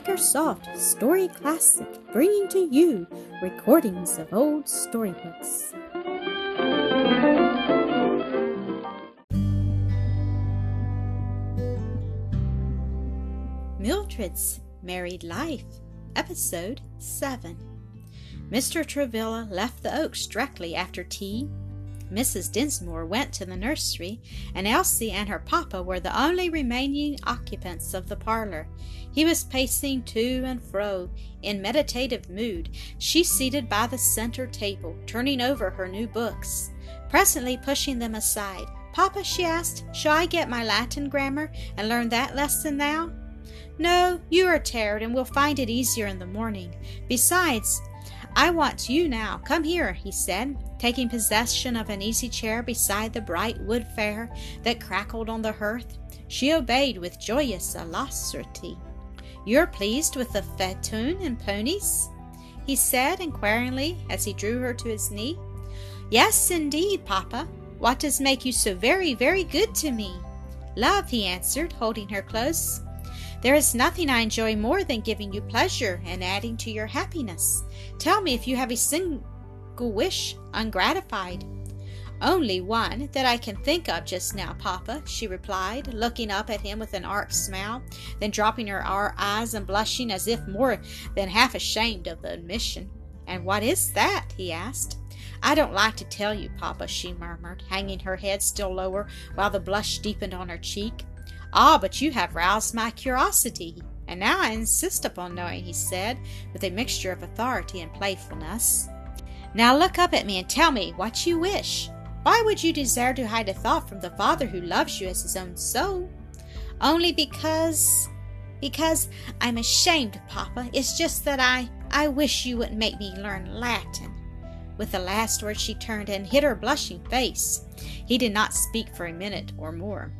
Makersoft Story Classic, bringing to you recordings of old storybooks. Mildred's Married Life, Episode 7. Mr. Travilla left the Oaks directly after tea Mrs. Dinsmore went to the nursery, and Elsie and her papa were the only remaining occupants of the parlor. He was pacing to and fro in meditative mood, she seated by the center table, turning over her new books. Presently pushing them aside, Papa, she asked, shall I get my Latin grammar and learn that lesson now? No, you are tired and will find it easier in the morning. Besides, I want you now. Come here, he said, taking possession of an easy chair beside the bright wood fire that crackled on the hearth. She obeyed with joyous alacrity. You're pleased with the phaeton and ponies? he said inquiringly as he drew her to his knee. Yes, indeed, papa. What does make you so very, very good to me? Love, he answered, holding her close. There is nothing I enjoy more than giving you pleasure and adding to your happiness. Tell me if you have a single wish ungratified. Only one that I can think of just now, Papa, she replied, looking up at him with an arch smile, then dropping her eyes and blushing as if more than half ashamed of the admission. And what is that? he asked. I don't like to tell you, Papa, she murmured, hanging her head still lower while the blush deepened on her cheek. Ah, but you have roused my curiosity, and now I insist upon knowing, he said, with a mixture of authority and playfulness. Now look up at me and tell me what you wish. Why would you desire to hide a thought from the Father who loves you as his own soul? Only because. because I'm ashamed, Papa. It's just that I. I wish you wouldn't make me learn Latin. With the last word, she turned and hid her blushing face. He did not speak for a minute or more.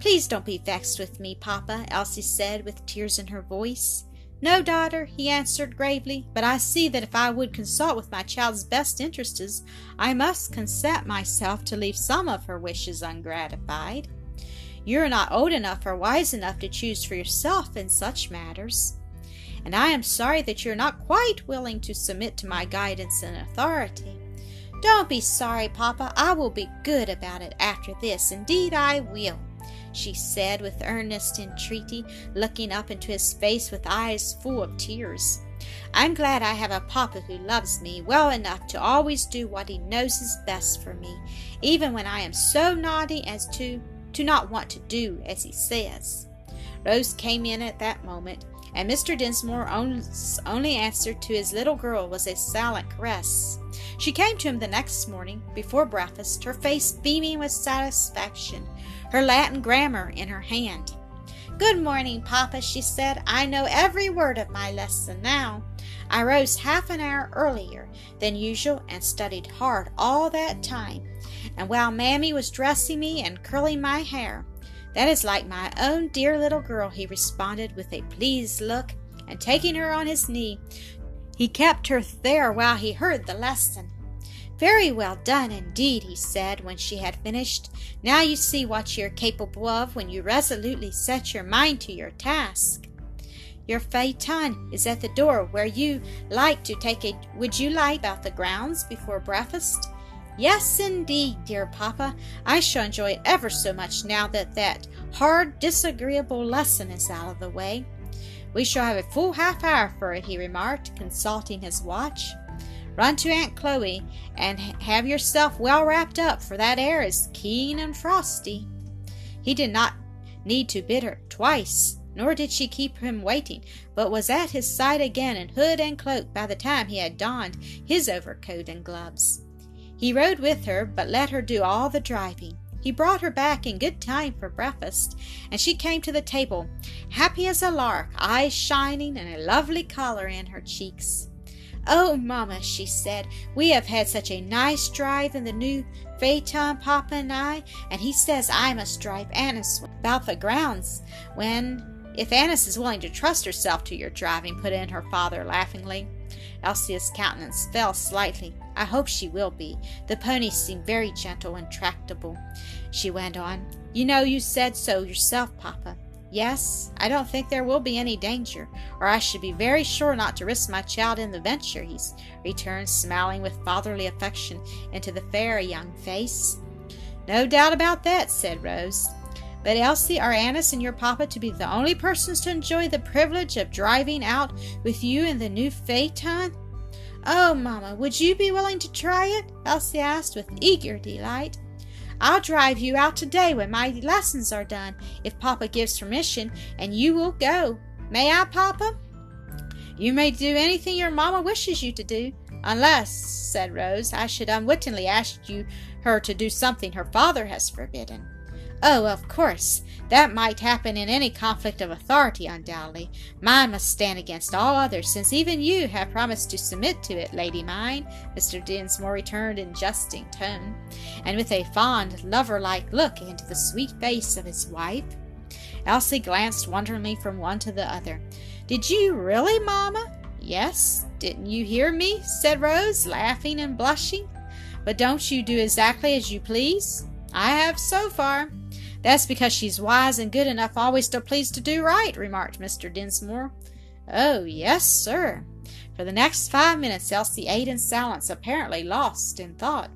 Please don't be vexed with me, Papa, Elsie said with tears in her voice. No, daughter, he answered gravely, but I see that if I would consult with my child's best interests, I must consent myself to leave some of her wishes ungratified. You are not old enough or wise enough to choose for yourself in such matters. And I am sorry that you are not quite willing to submit to my guidance and authority. Don't be sorry, Papa. I will be good about it after this. Indeed, I will she said with earnest entreaty, looking up into his face with eyes full of tears. I'm glad I have a papa who loves me well enough to always do what he knows is best for me, even when I am so naughty as to to not want to do as he says. Rose came in at that moment, and Mr. Dinsmore's only answer to his little girl was a silent caress. She came to him the next morning, before breakfast, her face beaming with satisfaction, her Latin grammar in her hand. Good morning, Papa, she said. I know every word of my lesson now. I rose half an hour earlier than usual and studied hard all that time. And while Mammy was dressing me and curling my hair, that is like my own dear little girl, he responded with a pleased look, and taking her on his knee, he kept her there while he heard the lesson. Very well done indeed, he said when she had finished. Now you see what you're capable of when you resolutely set your mind to your task. Your phaeton is at the door where you like to take a would you like about the grounds before breakfast? Yes, indeed, dear papa. I shall enjoy it ever so much now that that hard, disagreeable lesson is out of the way. We shall have a full half hour for it, he remarked, consulting his watch. Run to Aunt Chloe and have yourself well wrapped up, for that air is keen and frosty. He did not need to bid her twice, nor did she keep him waiting, but was at his side again in hood and cloak by the time he had donned his overcoat and gloves. He rode with her, but let her do all the driving. He brought her back in good time for breakfast, and she came to the table, happy as a lark, eyes shining, and a lovely color in her cheeks. Oh, Mamma, she said, we have had such a nice drive in the new phaeton, Papa and I, and he says I must drive Annis about the grounds when, if Annis is willing to trust herself to your driving, put in her father laughingly. Elsie's countenance fell slightly. I hope she will be. The ponies seem very gentle and tractable. She went on. You know you said so yourself, Papa. Yes, I don't think there will be any danger, or I should be very sure not to risk my child in the venture, he returned, smiling with fatherly affection into the fair young face. No doubt about that, said Rose. But Elsie, are Annis and your papa to be the only persons to enjoy the privilege of driving out with you in the new phaeton? Oh, mamma, would you be willing to try it? Elsie asked with eager delight. I'll drive you out today when my lessons are done, if Papa gives permission, and you will go. May I, Papa? You may do anything your mamma wishes you to do, unless, said Rose, I should unwittingly ask you her to do something her father has forbidden. Oh, of course, that might happen in any conflict of authority, undoubtedly. Mine must stand against all others, since even you have promised to submit to it, lady mine, Mr. Dinsmore returned in jesting tone, and with a fond, lover-like look into the sweet face of his wife. Elsie glanced wonderingly from one to the other. Did you really, mamma? Yes. Didn't you hear me? said Rose, laughing and blushing. But don't you do exactly as you please? I have so far. That's because she's wise and good enough always to please to do right, remarked Mr. Dinsmore. Oh, yes, sir. For the next five minutes Elsie ate in silence, apparently lost in thought.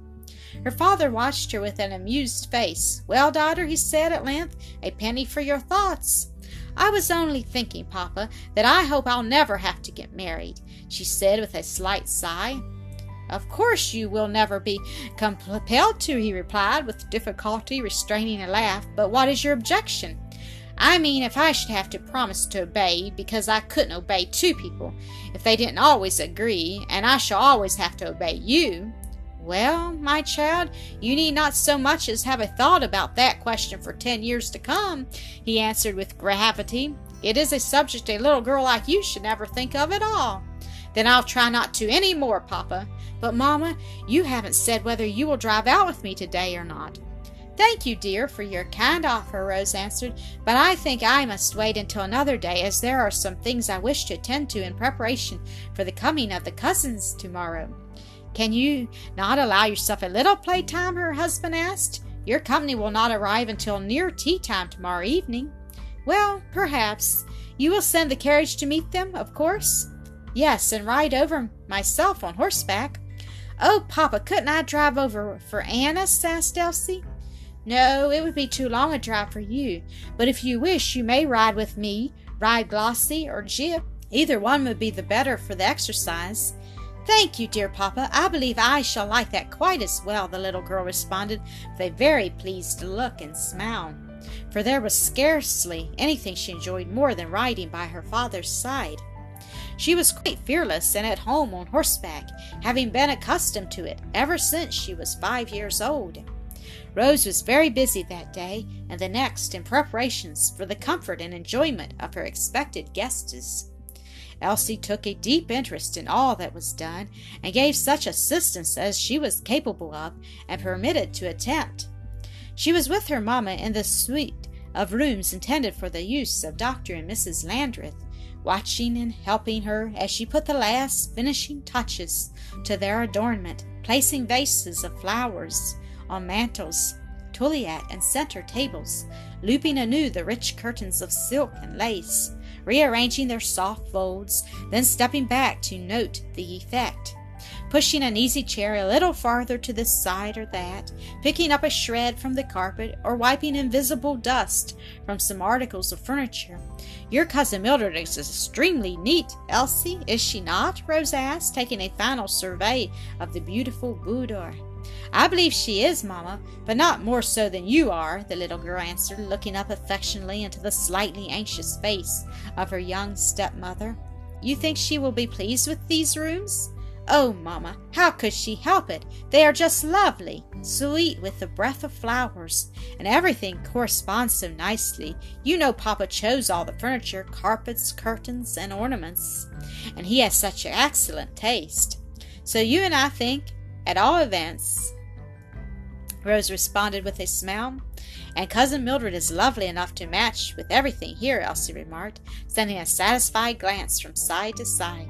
Her father watched her with an amused face. Well, daughter, he said at length, a penny for your thoughts. I was only thinking, papa, that I hope I'll never have to get married, she said with a slight sigh. Of course you will never be compelled to, he replied, with difficulty restraining a laugh. But what is your objection? I mean, if I should have to promise to obey, because I couldn't obey two people, if they didn't always agree, and I shall always have to obey you. Well, my child, you need not so much as have a thought about that question for ten years to come, he answered with gravity. It is a subject a little girl like you should never think of at all. Then I'll try not to any more, Papa. But, Mamma, you haven't said whether you will drive out with me today or not. Thank you, dear, for your kind offer, Rose answered, but I think I must wait until another day, as there are some things I wish to attend to in preparation for the coming of the cousins tomorrow. Can you not allow yourself a little playtime? her husband asked. Your company will not arrive until near tea time tomorrow evening. Well, perhaps. You will send the carriage to meet them, of course? Yes, and ride over myself on horseback. Oh, Papa, couldn't I drive over for Annis? asked Elsie. No, it would be too long a drive for you, but if you wish, you may ride with me, ride Glossy or Jip. Either one would be the better for the exercise. Thank you, dear Papa. I believe I shall like that quite as well, the little girl responded with a very pleased look and smile. For there was scarcely anything she enjoyed more than riding by her father's side. She was quite fearless and at home on horseback, having been accustomed to it ever since she was five years old. Rose was very busy that day and the next in preparations for the comfort and enjoyment of her expected guests. Elsie took a deep interest in all that was done, and gave such assistance as she was capable of and permitted to attempt. She was with her mamma in the suite of rooms intended for the use of Dr. and Mrs. Landreth, watching and helping her as she put the last finishing touches to their adornment, placing vases of flowers on mantels, toilet and center tables, looping anew the rich curtains of silk and lace, rearranging their soft folds, then stepping back to note the effect pushing an easy chair a little farther to this side or that, picking up a shred from the carpet, or wiping invisible dust from some articles of furniture. Your cousin Mildred is extremely neat, Elsie, is she not? Rose asked, taking a final survey of the beautiful boudoir. I believe she is, Mamma, but not more so than you are, the little girl answered, looking up affectionately into the slightly anxious face of her young stepmother. You think she will be pleased with these rooms? Oh, mamma, how could she help it? They are just lovely, sweet with the breath of flowers, and everything corresponds so nicely. You know papa chose all the furniture, carpets, curtains, and ornaments, and he has such excellent taste. So you and I think, at all events, Rose responded with a smile. And Cousin Mildred is lovely enough to match with everything here, Elsie remarked, sending a satisfied glance from side to side.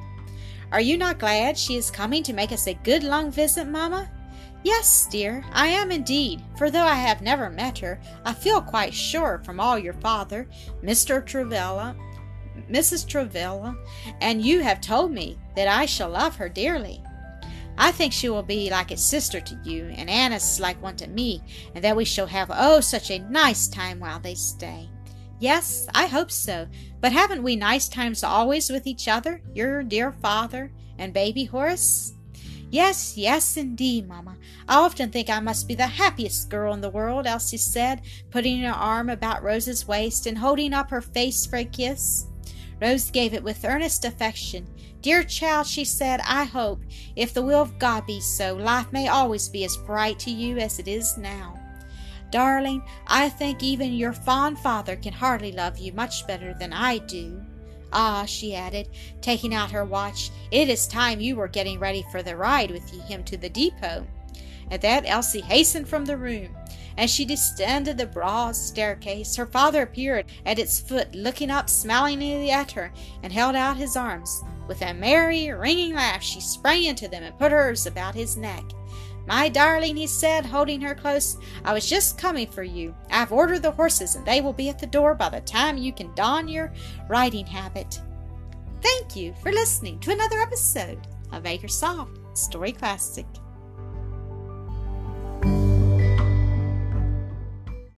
Are you not glad she is coming to make us a good long visit, Mamma? Yes, dear, I am indeed, for though I have never met her, I feel quite sure from all your father, Mr. Travilla, Mrs. Travilla, and you have told me that I shall love her dearly. I think she will be like a sister to you, and Annis like one to me, and that we shall have oh such a nice time while they stay. Yes, I hope so. But haven't we nice times always with each other, your dear father and baby Horace? Yes, yes, indeed, mamma. I often think I must be the happiest girl in the world, Elsie said, putting her arm about Rose's waist and holding up her face for a kiss. Rose gave it with earnest affection. Dear child, she said, I hope, if the will of God be so, life may always be as bright to you as it is now. Darling, I think even your fond father can hardly love you much better than I do. Ah, she added, taking out her watch, it is time you were getting ready for the ride with him to the depot. At that, Elsie hastened from the room. As she descended the broad staircase, her father appeared at its foot, looking up smilingly at her, and held out his arms. With a merry, ringing laugh, she sprang into them and put hers about his neck. My darling, he said, holding her close, I was just coming for you. I've ordered the horses, and they will be at the door by the time you can don your riding habit. Thank you for listening to another episode of Acresoft Story Classic.